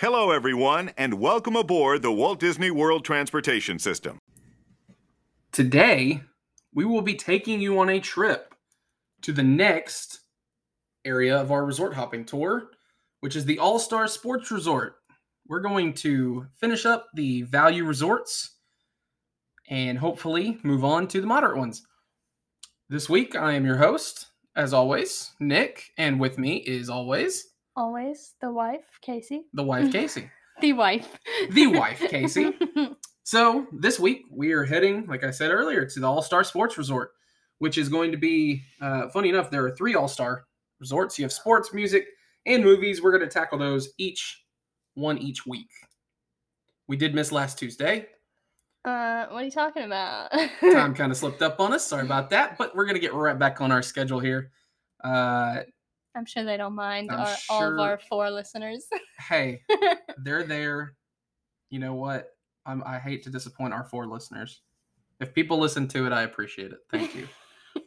Hello, everyone, and welcome aboard the Walt Disney World Transportation System. Today, we will be taking you on a trip to the next area of our resort hopping tour, which is the All Star Sports Resort. We're going to finish up the value resorts and hopefully move on to the moderate ones. This week, I am your host, as always, Nick, and with me is always Always the wife, Casey. the wife, Casey. The wife. the wife, Casey. So this week we are heading, like I said earlier, to the All Star Sports Resort, which is going to be uh, funny enough. There are three All Star resorts. You have sports, music, and movies. We're going to tackle those each one each week. We did miss last Tuesday. uh, what are you talking about? Time kind of slipped up on us. Sorry about that, but we're going to get right back on our schedule here. Uh, I'm sure they don't mind our, all of our four listeners. hey, they're there. You know what? I'm, I hate to disappoint our four listeners. If people listen to it, I appreciate it. Thank you.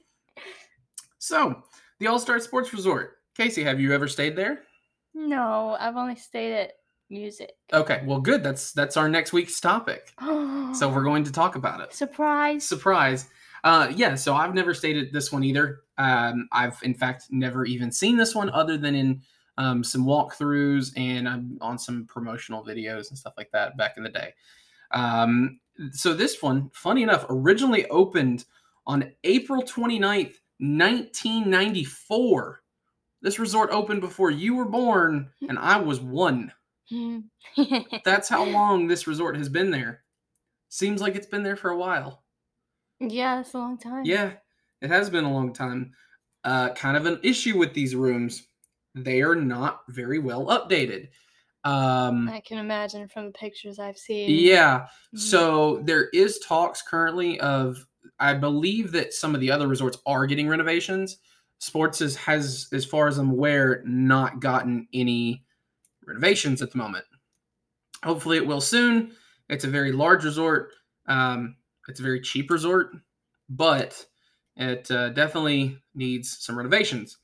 so, the All Star Sports Resort. Casey, have you ever stayed there? no, I've only stayed at music. Okay, well, good. That's that's our next week's topic. So we're going to talk about it. surprise. Surprise. Uh, yeah. So I've never stayed at this one either. Um, I've in fact never even seen this one other than in um, some walkthroughs and um, on some promotional videos and stuff like that back in the day. Um, so this one, funny enough, originally opened on April 29th, 1994. This resort opened before you were born and I was one. Hmm. That's how long this resort has been there. Seems like it's been there for a while. yeah, it's a long time. Yeah, it has been a long time. Uh, kind of an issue with these rooms. They are not very well updated. Um, I can imagine from the pictures I've seen. yeah, Mhm. so there is talks currently of I believe that some of the other resorts are getting renovations. Sports is, has, as far as I'm aware, not gotten any renovations at the moment. Hopefully, it will soon. It's a very large resort. Um, it's a very cheap resort, but it uh, definitely needs some renovations.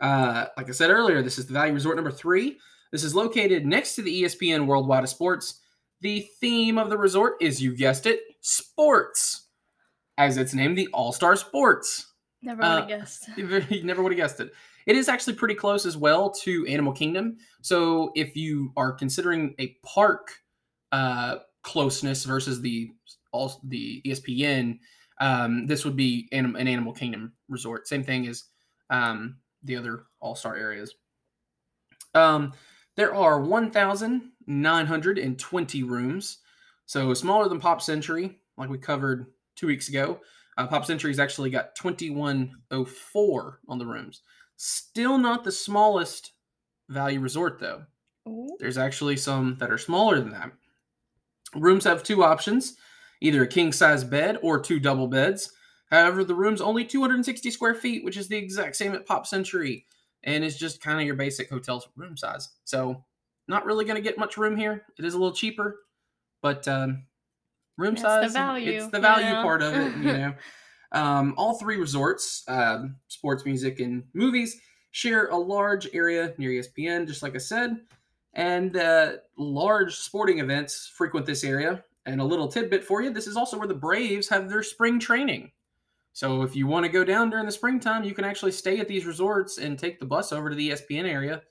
Uh, like I said earlier, this is the Value Resort number three. This is located next to the ESPN Worldwide of Sports. The theme of the resort is, you guessed it, sports, as it's named the All Star Sports. Never would have uh, guessed. You never would have guessed it. It is actually pretty close as well to Animal Kingdom. So if you are considering a park uh, closeness versus the all the ESPN, um, this would be anim- an Animal Kingdom resort. Same thing as um, the other All Star areas. Um, there are 1,920 rooms, so smaller than Pop Century, like we covered two weeks ago. Uh, Pop Century's actually got 2104 on the rooms. Still not the smallest value resort, though. Ooh. There's actually some that are smaller than that. Rooms have two options either a king size bed or two double beds. However, the room's only 260 square feet, which is the exact same at Pop Century, and it's just kind of your basic hotel room size. So, not really going to get much room here. It is a little cheaper, but um, room It's the size, value, it's the value part of it, you know. Um, all three resorts, um, sports, music, and movies, share a large area near ESPN, just like I said. And uh, large sporting events frequent this area. And a little tidbit for you this is also where the Braves have their spring training. So if you want to go down during the springtime, you can actually stay at these resorts and take the bus over to the ESPN area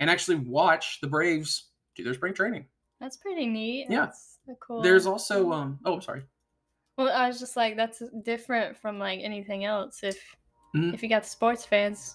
and actually watch the Braves do their spring training. That's pretty neat. Yeah. That's cool. There's also, um, oh, I'm sorry. Well, I was just like, that's different from like anything else. If Mhm. if you got sports fans,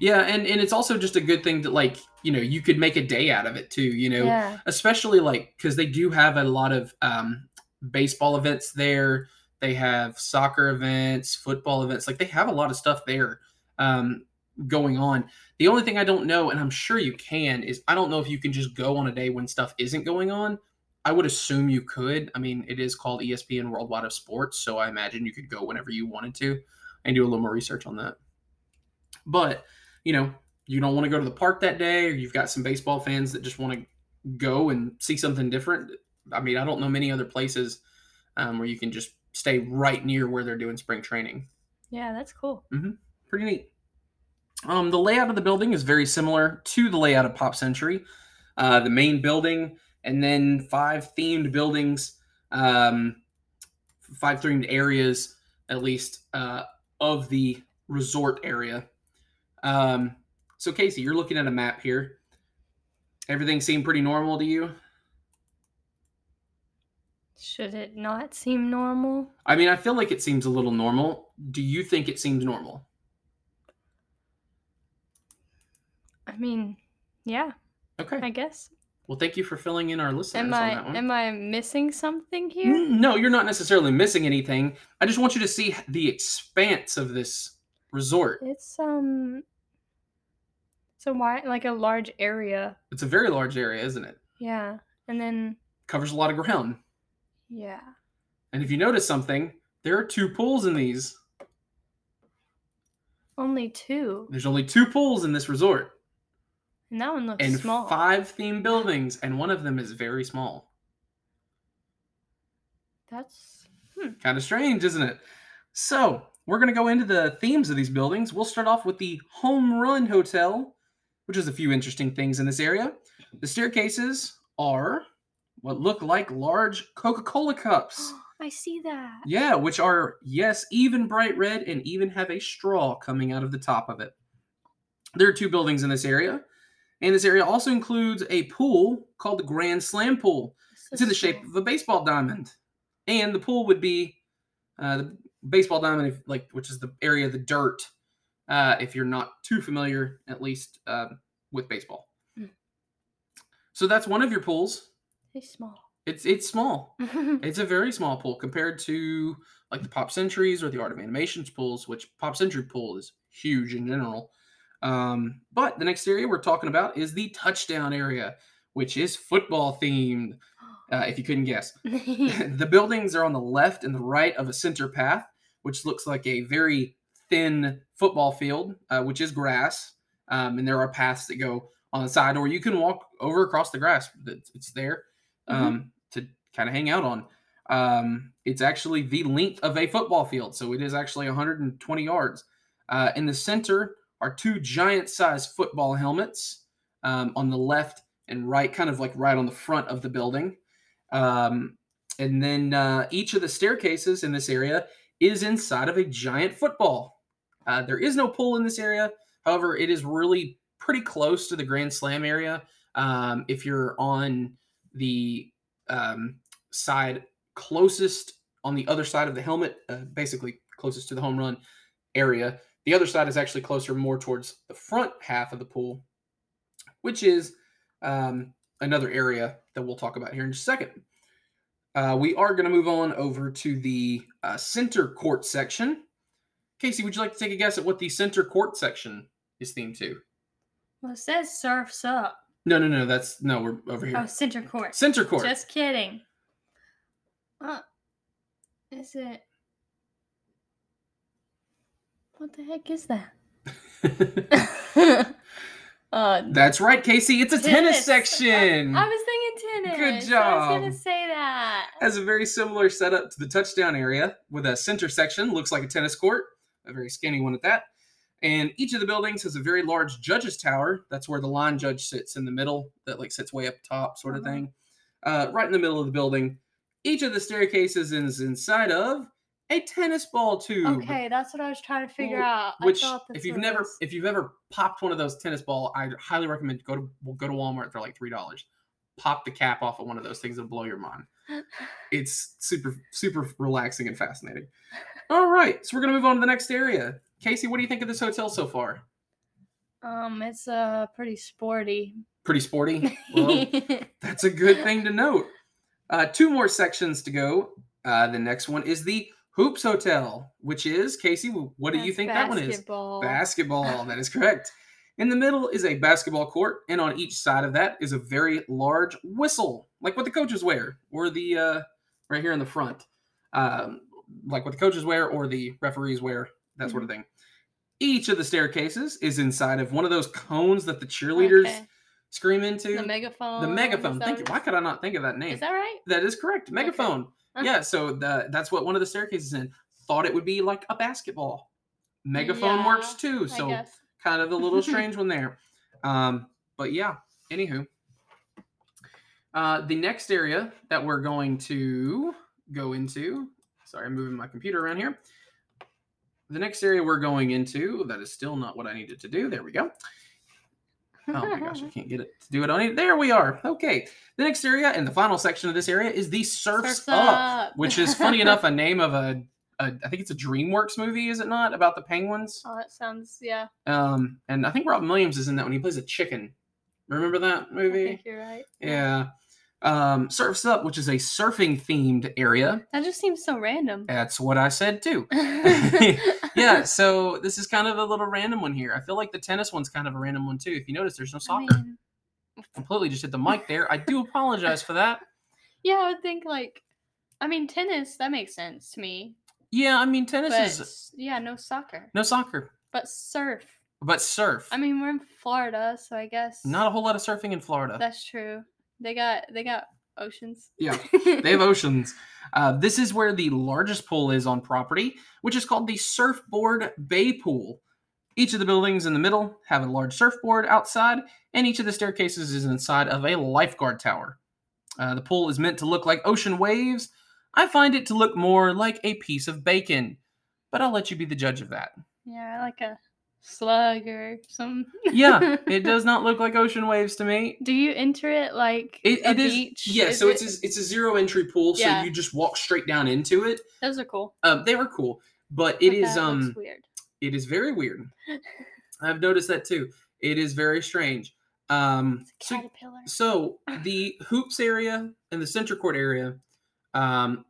Yeah, and and it's also just a good thing that like you know you could make a day out of it too. You know, yeah, especially like because they do have a lot of um, baseball events there. They have soccer events, football events. Like they have a lot of stuff there um, going on. The only thing I don't know, and I'm sure you can, is I don't know if you can just go on a day when stuff isn't going on. I would assume you could. I mean, it is called ESPN Worldwide of Sports, so I imagine you could go whenever you wanted to and do a little more research on that. But, you know, you don't want to go to the park that day, or you've got some baseball fans that just want to go and see something different. I mean, I don't know many other places um, where you can just stay right near where they're doing spring training. yeah, that's cool. Pretty neat. Um, the layout of the building is very similar to the layout of Pop Century. uh, the main building, and then five themed buildings, um, five themed areas at least uh, of the resort area. Um, so, Casey, you're looking at a map here. Everything seem pretty normal to you? Should it not seem normal? I mean, I feel like it seems a little normal. Do you think it seems normal? I mean, yeah, Okay. I guess. Well, thank you for filling in our listeners Am on I that one. am I missing something here? No, you're not necessarily missing anything. I just want you to see the expanse of this resort. It's um so why like a large area. It's a very large area, isn't it? Yeah. And then Covers a lot of ground. yeah. And if you notice something, there are two pools in these. Only two. There's only two pools in this resort And that one looks and small. five themed buildings, and one of them is very small. That's hmm. Kind of strange, isn't it? So, we're going to go into the themes of these buildings. We'll start off with the Home Run Hotel, which is a few interesting things in this area. The staircases are what look like large Coca Cola cups. I see that. Yeah, which are, yes, even bright red and even have a straw coming out of the top of it. There are two buildings in this area. And this area also includes a pool called the Grand Slam Pool. It's in the shape of a baseball diamond, and the pool would be uh, the baseball diamond, if, like which is the area of the dirt. Uh, if you're not too familiar, at least um with baseball, Mm. so that's one of your pools. It's small. It's it's small. It's a very small pool compared to like the Pop Centuries or the Art of Animations pools, which Pop Century pool is huge in general. Um, but the next area we're talking about is the touchdown area, which is football themed. Uh, if you couldn't guess, the buildings are on the left and the right of a center path, which looks like a very thin football field, uh, which is grass. Um, and there are paths that go on the side, or you can walk over across the grass. It's, it's there um, to kind of hang out on. Um, it's actually the length of a football field, so it is actually 120 yards. Uh, in the center are two giant-sized football helmets um, on the left and right, kind of like right on the front of the building. Um, and then uh, each of the staircases in this area is inside of a giant football. Uh, there is no pool in this area. However, it is really pretty close to the Grand Slam area. Um, if you're on the um, side closest on the other side of the helmet, uh, basically closest to the home run area, the other side is actually closer more towards the front half of the pool, which is um, another area that we'll talk about here in just a second. Uh, we are going to move on over to the uh, center court section. Casey, would you like to take a guess at what the center court section is themed to? well, it says surfs up. No, no, no. That's no. We're over here. Oh, center court. Center court. Just kidding. Uh, is it? What the heck is that? uh, That's right, Casey. It's a tennis, section. I was thinking tennis. Good job. I was gonna say that. Has a very similar setup to the touchdown area with a center section. Looks like a tennis court, a very skinny one at that. And each of the buildings has a very large judge's tower. That's where the line judge sits in the middle, that like sits way up top, sort of Uh-huh. thing. Uh, right in the middle of the building. Each of the staircases is inside of a tennis ball tube. Okay, that's what I was trying to figure Well, out. I Which, thought if you've never, was. if you've ever popped one of those tennis ball, I highly recommend go to go to Walmart for like three dollars. Pop the cap off of one of those things; it'll blow your mind. It's super, super relaxing and fascinating. All right, so we're gonna move on to the next area. Casey, what do you think of this hotel so far? um, it's uh pretty sporty. Pretty sporty. Well, that's a good thing to note. Uh, two more sections to go. Uh, the next one is the Hoops Hotel, which is Casey. What do you That's think that one is? basketball. Basketball. That is correct. In the middle is a basketball court, and on each side of that is a very large whistle, like what the coaches wear, or the uh, right here in the front, um, like what the coaches wear or the referees wear, that sort of thing. Each of the staircases is inside of one of those cones that the cheerleaders Okay. scream into. The megaphone. The megaphone. Thank you. Why could I not think of that name? Is that right? That is correct. Megaphone. Uh. Yeah, so the, that's what one of the staircases in. Thought it would be like a basketball. Megaphone works too, so kind of a little strange one there. Um, but yeah, anywho. Uh, the next area that we're going to go into, sorry, I'm moving my computer around here. The next area we're going into, that is still not what I needed to do. There we go. Oh my gosh, I can't get it to do it on it. There we are. Okay. The next area and the final section of this area is the Surfs, Surf's Up, Up. which is funny enough a name of a, a I think it's a DreamWorks movie, is it not? About the penguins. Oh, that sounds yeah. Um, and I think Robin Williams is in that one. He plays a chicken. Remember that I movie? think you're right. Yeah. Um, Surfs Up, which is a surfing themed area. That just seems so random. That's what I said too. Yeah, so this is kind of a little random one here. I feel like the tennis one's kind of a random one too. If you notice, there's no I soccer. mean, Completely just hit the mic there. I do apologize for that. yeah, I would think like, I mean, tennis that makes sense to me. Yeah, I mean tennis But is yeah, no soccer, no soccer, but surf. but surf. I mean, we're in Florida, so I guess not a whole lot of surfing in Florida. That's true. They got they got oceans. Yeah, they have oceans. Uh, this is where the largest pool is on property, which is called the Surfboard Bay Pool. Each of the buildings in the middle have a large surfboard outside, and each of the staircases is inside of a lifeguard tower. Uh, the pool is meant to look like ocean waves. I find it to look more like a piece of bacon, but I'll let you be the judge of that. yeah, I like a slug or something. Yeah, it does not look like ocean waves to me. Do you enter it like It, a it is, beach? yeah. Is So it- it's a, it's a zero entry pool, Yeah. so you just walk straight down into it. those are cool. Um, they were cool, but it is um weird. it is very weird. I've noticed that too. It is very strange. Um, so, Caterpillar. so the hoops area and the center court area um,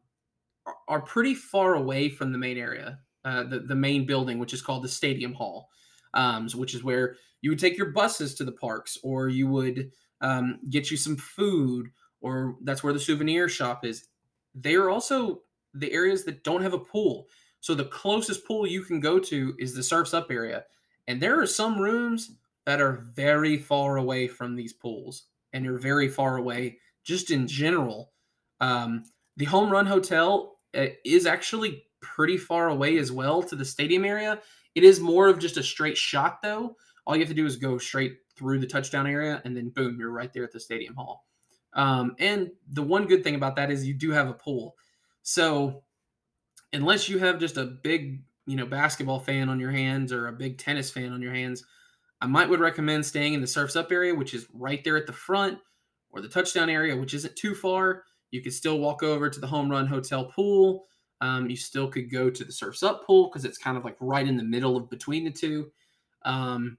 are pretty far away from the main area, uh, the the main building, which is called the Stadium Hall, um, which is where you would take your buses to the parks, or you would um, get you some food, or that's where the souvenir shop is. They are also the areas that don't have a pool. So the closest pool you can go to is the Surfs Up area. And there are some rooms that are very far away from these pools and you're very far away just in general. Um, the Home Run Hotel uh, is actually pretty far away as well to the stadium area. It is more of just a straight shot, though. All you have to do is go straight through the touchdown area, and then boom, you're right there at the stadium hall. Um, and the one good thing about that is you do have a pool. So unless you have just a big, you know, basketball fan on your hands or a big tennis fan on your hands, I might would recommend staying in the Surfs Up area, which is right there at the front, or the touchdown area, which isn't too far. You could still walk over to the Home Run Hotel pool. Um, you still could go to the Surfs Up pool because it's kind of like right in the middle of between the two. Um,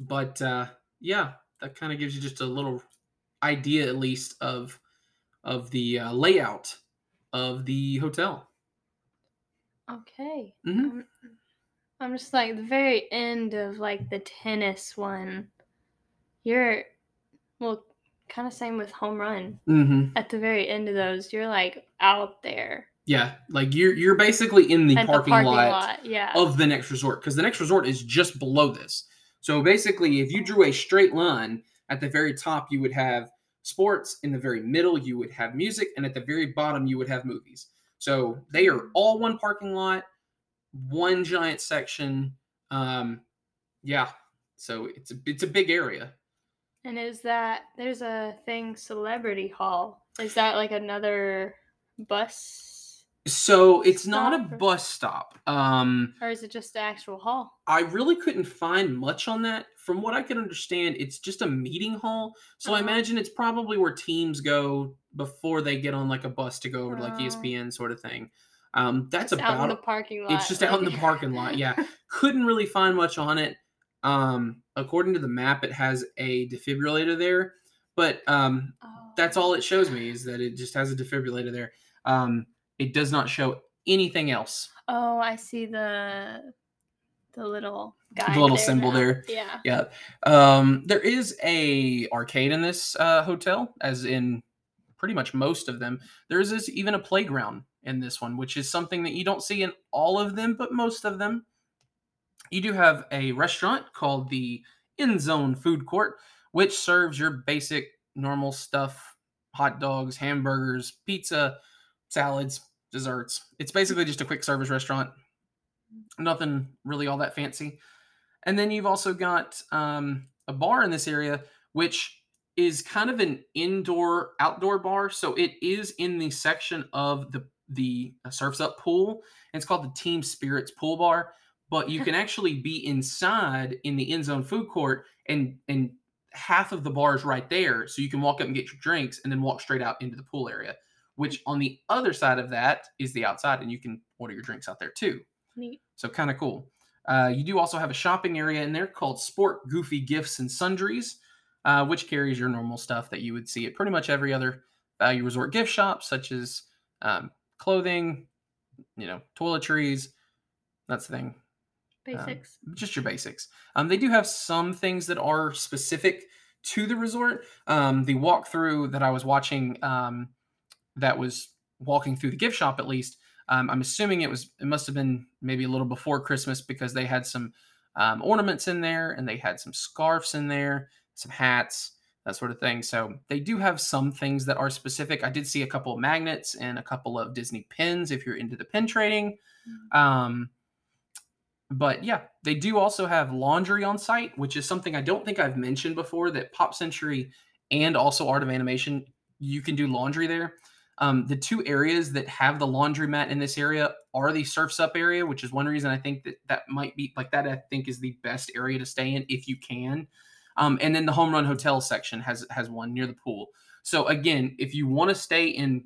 but uh, yeah, that kind of gives you just a little idea, at least, of of the uh, layout of the hotel. Okay. Mhm. I'm, I'm just like the very end of like the tennis one. You're well, kind of same with home run. Mm-hmm. At the very end of those, you're like out there Yeah, like you're you're basically in the, parking, the parking lot, lot. Yeah. of the next resort because the next resort is just below this. So basically, if you drew a straight line at the very top, you would have sports. In the very middle, you would have music, and at the very bottom, you would have movies. So they are all one parking lot, one giant section. Um, yeah, so it's a it's a big area. And is that there's a thing Celebrity Hall? Is that like another bus So it's not a or- bus stop. Um, or is it just the actual hall? I really couldn't find much on that. From what I could understand, it's just a meeting hall. So I Uh-huh. imagine it's probably where teams go before they get on like a bus to go over to like Oh. ESPN sort of thing. Um, that's Just out in about the parking lot. it's just out in the parking lot. Yeah, couldn't really find much on it. Um, according to the map, it has a defibrillator there, but um, that's all Oh. it shows me is that it just has a defibrillator there. Um, it does not show anything else. Oh, I see the the little guy. The little there symbol now. there. Yeah. Yeah. Um, there is a arcade in this uh, hotel, as in pretty much most of them. There is this, even a playground in this one, which is something that you don't see in all of them, but most of them. You do have a restaurant called the End Zone Food Court, which serves your basic normal stuff: hot dogs, hamburgers, pizza, salads, desserts. It's basically just a quick service restaurant. Nothing really all that fancy. And then you've also got um, a bar in this area, which is kind of an indoor outdoor bar. So it is in the section of the the uh, Surfs Up pool. It's called the Team Spirits Pool Bar. But you can actually be inside in the end zone food court and and half of the bar is right there. So you can walk up and get your drinks and then walk straight out into the pool area. Which on the other side of that is the outside, and you can order your drinks out there too. Neat. So kind of cool. Uh, you do also have a shopping area in there called Sport Goofy Gifts and Sundries, uh, which carries your normal stuff that you would see at pretty much every other value resort gift shop, such as um, clothing, you know, toiletries. That's the thing. Basics. Um, just your basics. Um, they do have some things that are specific to the resort. Um, the walkthrough that I was watching, um, that was walking through the gift shop at least. Um, I'm assuming it was it must have been maybe a little before Christmas because they had some um, ornaments in there and they had some scarves in there, some hats, that sort of thing. So they do have some things that are specific. I did see a couple of magnets and a couple of Disney pins if you're into the pin trading. Um, but yeah, they do also have laundry on site, which is something I don't think I've mentioned before. That Pop Century and also Art of Animation, you can do laundry there. Um, the two areas that have the laundromat in this area are the Surfs Up area, which is one reason I think that that might be like that. I think is the best area to stay in if you can. Um, and then the Home Run Hotel section has has one near the pool. So again, if you want to stay in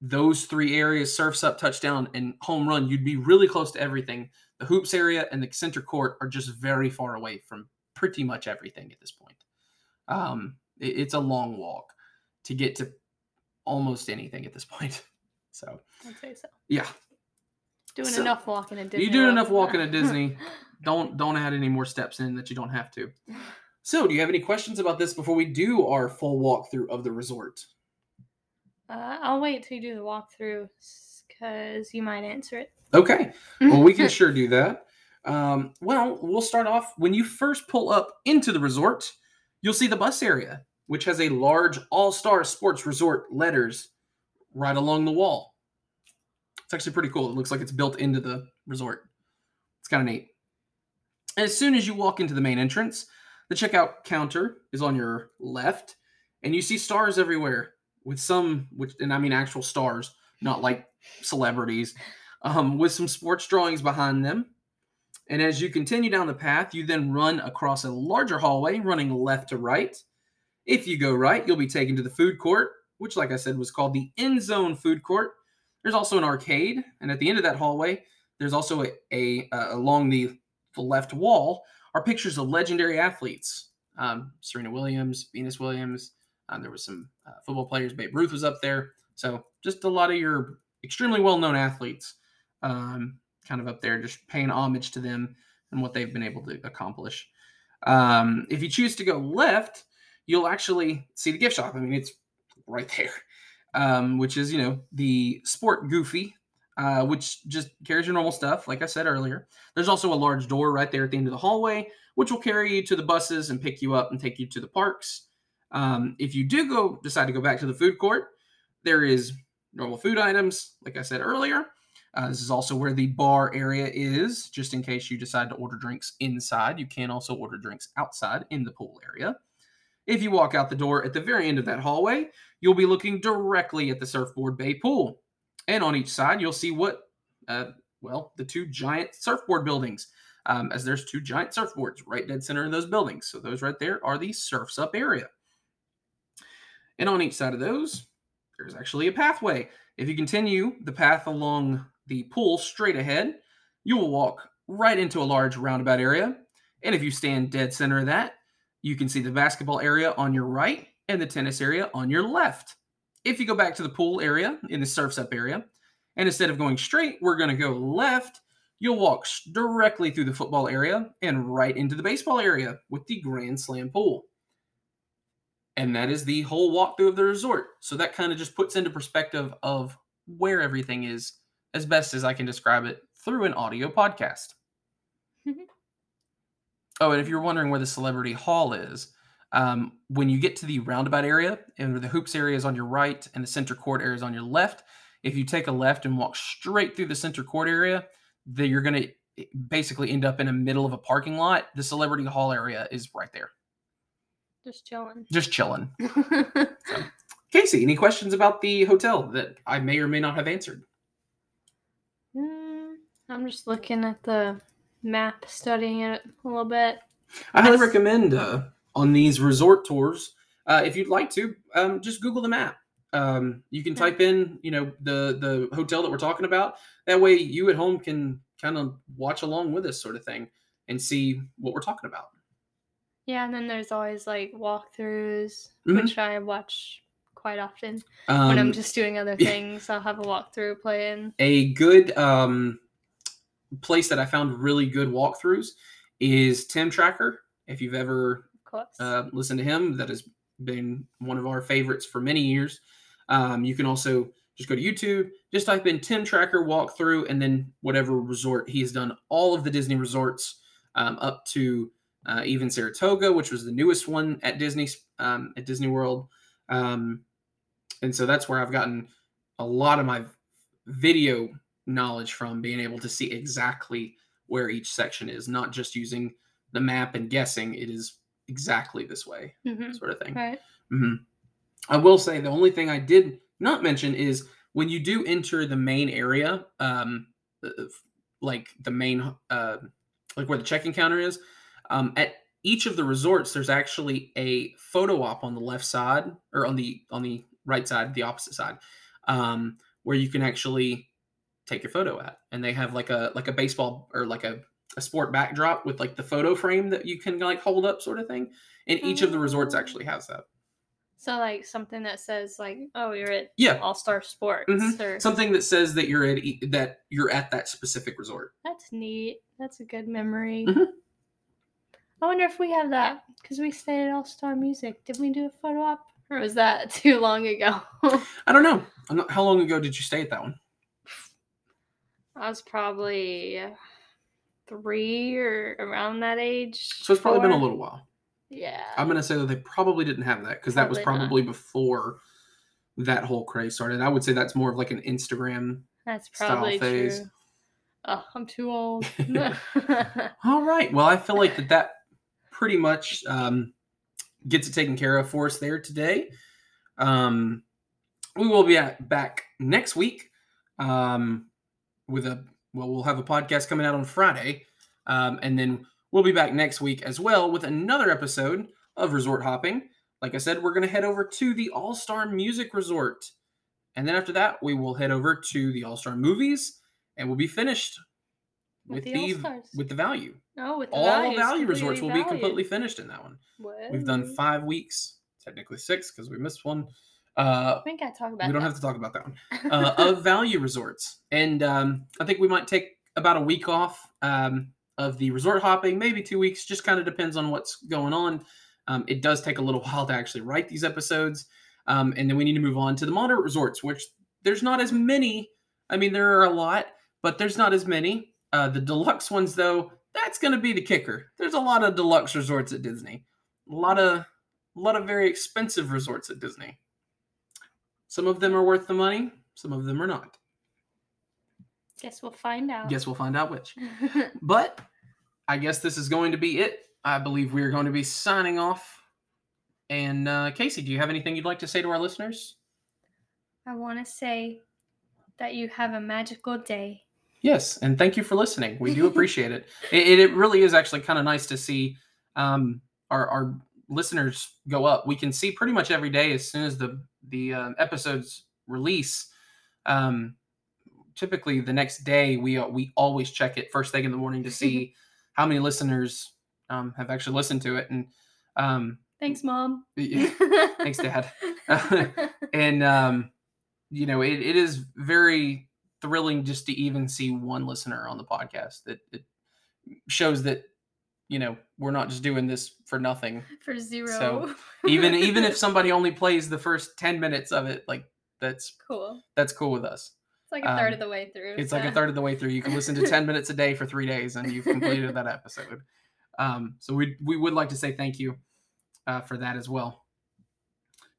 those three areas, Surfs Up, Touchdown, and Home Run, you'd be really close to everything. The hoops area and the center court are just very far away from pretty much everything at this point. Um, it, it's a long walk to get to almost anything at this point. So I'd say so. yeah, Doing So, enough walking at Disney. you do enough walking at Disney. don't don't add any more steps in that you don't have to. So, do you have any questions about this before we do our full walkthrough of the resort? Uh, I'll wait till you do the walkthrough because you might answer it. Okay. Well, we can sure do that. Um, well, we'll start off when you first pull up into the resort. You'll see the bus area, which has a large All Star Sports Resort letters right along the wall. It's actually pretty cool. It looks like it's built into the resort. It's kind of neat. As soon as you walk into the main entrance, the checkout counter is on your left, and you see stars everywhere with some, which and I mean actual stars, not like celebrities, um, with some sports drawings behind them. And as you continue down the path, you then run across a larger hallway running left to right. If you go right, you'll be taken to the food court, which, like I said, was called the End Zone Food Court. There's also an arcade, and at the end of that hallway, there's also a, a uh, along the, the left wall are pictures of legendary athletes: um, Serena Williams, Venus Williams. Um, there was some uh, football players. Babe Ruth was up there. So just a lot of your extremely well-known athletes, um, kind of up there, just paying homage to them and what they've been able to accomplish. Um, if you choose to go left, you'll actually see the gift shop. I mean, it's right there, um, which is you know the Sport Goofy, uh, which just carries your normal stuff. Like I said earlier, there's also a large door right there at the end of the hallway, which will carry you to the buses and pick you up and take you to the parks. Um, if you do go decide to go back to the food court, there is normal food items, like I said earlier. Uh, this is also where the bar area is, just in case you decide to order drinks inside. You can also order drinks outside in the pool area. If you walk out the door at the very end of that hallway, you'll be looking directly at the Surfboard Bay pool. And on each side, you'll see what, uh, well, the two giant surfboard buildings, um, as there's two giant surfboards right dead center of those buildings. So those right there are the Surfs Up area. And on each side of those, there's actually a pathway. If you continue the path along the pool straight ahead, you will walk right into a large roundabout area. And if you stand dead center of that, you can see the basketball area on your right and the tennis area on your left. If you go back to the pool area in the surfs up area, and instead of going straight, we're going to go left, you'll walk directly through the football area and right into the baseball area with the Grand Slam pool. And that is the whole walkthrough of the resort. So that kind of just puts into perspective of where everything is as best as I can describe it through an audio podcast. oh, and if you're wondering where the Celebrity Hall is, um, when you get to the roundabout area and the hoops area is on your right and the center court area is on your left, if you take a left and walk straight through the center court area, then you're going to basically end up in the middle of a parking lot. The Celebrity Hall area is right there. Just chilling. just chilling. Casey, any questions about the hotel that I may or may not have answered? Mm, I'm just looking at the map, studying it a little bit. I highly recommend uh, on these resort tours, uh, if you'd like to, um, just Google the map. Um, you can Yeah. type in, you know, the the hotel that we're talking about. That way, you at home can kind of watch along with us, sort of thing, and see what we're talking about. Yeah, and then there's always like walkthroughs, Mhm. which I watch quite often Um, when I'm just doing other things. I'll have a walkthrough playing. a good um, place that I found really good walkthroughs is Tim Tracker. If you've ever uh, listen to him. That has been one of our favorites for many years. Um, you can also just go to YouTube, just type in Tim Tracker walkthrough, and then whatever resort he's done. All of the Disney resorts um, up to uh, even Saratoga, which was the newest one at Disney um, at Disney World, um, and so that's where I've gotten a lot of my video knowledge from, being able to see exactly where each section is, not just using the map and guessing. It is exactly this way, hmm sort of thing. Right. hmm I will say the only thing I did not mention is when you do enter the main area, um, uh, like the main, uh, like where the check-in counter is, um, at each of the resorts, there's actually a photo op on the left side or on the on the right side, the opposite side, um, where you can actually take your photo at, and they have like a like a baseball or like a a sport backdrop with like the photo frame that you can like hold up, sort of thing. And each of the resorts Oh. actually has that. So like something that says like, oh, you're at Yeah, All Star Sports, Mhm. or something that says that you're at that you're at that specific resort. that's neat. That's a good memory. Mhm. I wonder if we have that because we stayed at All Star Music. Did we do a photo op, or was that too long ago? I don't know. I'm not, how long ago did you stay at that one? I was probably three or around that age. So it's probably been a little while. Yeah. I'm gonna say that they probably didn't have that because that was Probably not. before that whole craze started. I would say that's more of like an Instagram. That's style probably phase. true. Oh, I'm too old. All right. Well, I feel like that that pretty much um, gets it taken care of for us there today. Um, we will be at, back next week um, with a well, we'll have a podcast coming out on Friday, um, and then we'll be back next week as well with another episode of Resort Hopping. Like I said, we're going to head over to the All Star Music Resort, and then after that, we will head over to the All Star Movies, and we'll be finished With with, the the, with the value. oh, with the All values, value resorts will be completely finished in that one. We've done five weeks, technically six because we missed one. Uh, We ain't gotta talk about we don't that. have to talk about that one. Uh, of value resorts, and um, I think we might take about a week off um, of the resort hopping, maybe two weeks. Just kind of depends on what's going on. Um, it does take a little while to actually write these episodes, um, and then we need to move on to the moderate resorts, which there's not as many. I mean, there are a lot, but there's not as many. Uh, the deluxe ones, though, that's going to be the kicker. There's a lot of deluxe resorts at Disney. A lot of, a lot of very expensive resorts at Disney. Some of them are worth the money. Some of them are not. Guess we'll find out. Guess we'll find out which. But I guess this is going to be it. I believe we are going to be signing off. And uh, Casey, do you have anything you'd like to say to our listeners? I want to say that you have a magical day. Yes, and thank you for listening. We do appreciate it. It, it really is actually kind of nice to see um, our, our listeners go up. We can see pretty much every day as soon as the the um, episodes release. Um, typically, the next day we uh, we always check it first thing in the morning to see how many listeners um, have actually listened to it, and um, Thanks, Mom. Thanks, Dad. and um, you know it, it is very thrilling just to even see one listener on the podcast that it shows that you know we're not just doing this for nothing. For zero. So, even even if somebody only plays the first 10 minutes of it like that's cool. that's cool with us. It's like a third Um, of the way through. it's like a third of the way through. You can listen to 10 minutes a day for three days and you've completed that episode. Um, so we we would like to say thank you uh, for that as well.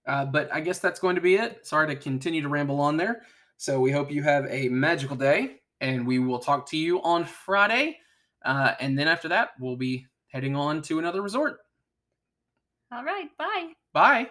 Uh, but i guess that's going to be it. Sorry to continue to ramble on there. So we hope you have a magical day and we will talk to you on friday uh, and then after that, we'll be heading on to another resort. All right. Bye. Bye.